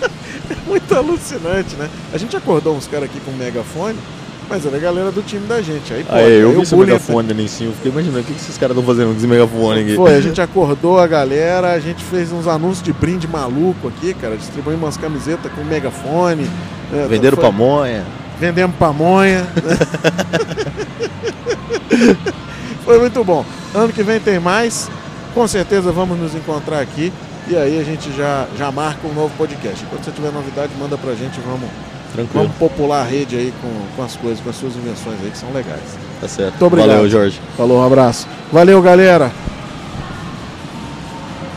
Speaker 2: é muito alucinante, né? A gente acordou uns caras aqui com um megafone. Mas era a galera do time da gente. Aí, pô,
Speaker 3: ah, é, eu vi esse megafone ali em cima. Fiquei imaginando o que, que esses caras estão fazendo com esse megafone aqui.
Speaker 2: Foi, a gente acordou a galera, a gente fez uns anúncios de brinde maluco aqui, cara. Distribuímos umas camisetas com megafone.
Speaker 3: Né, Venderam foi... pamonha.
Speaker 2: Vendemos pamonha. foi muito bom. Ano que vem tem mais. Com certeza vamos nos encontrar aqui. E aí a gente já, já marca um novo podcast. Quando você tiver novidade, manda pra gente. Vamos Tranquilo. Vamos popular a rede aí com, com as coisas, com as suas invenções aí que são legais.
Speaker 3: Tá certo.
Speaker 2: Muito obrigado.
Speaker 3: Valeu, Jorge.
Speaker 2: Falou, um abraço. Valeu, galera.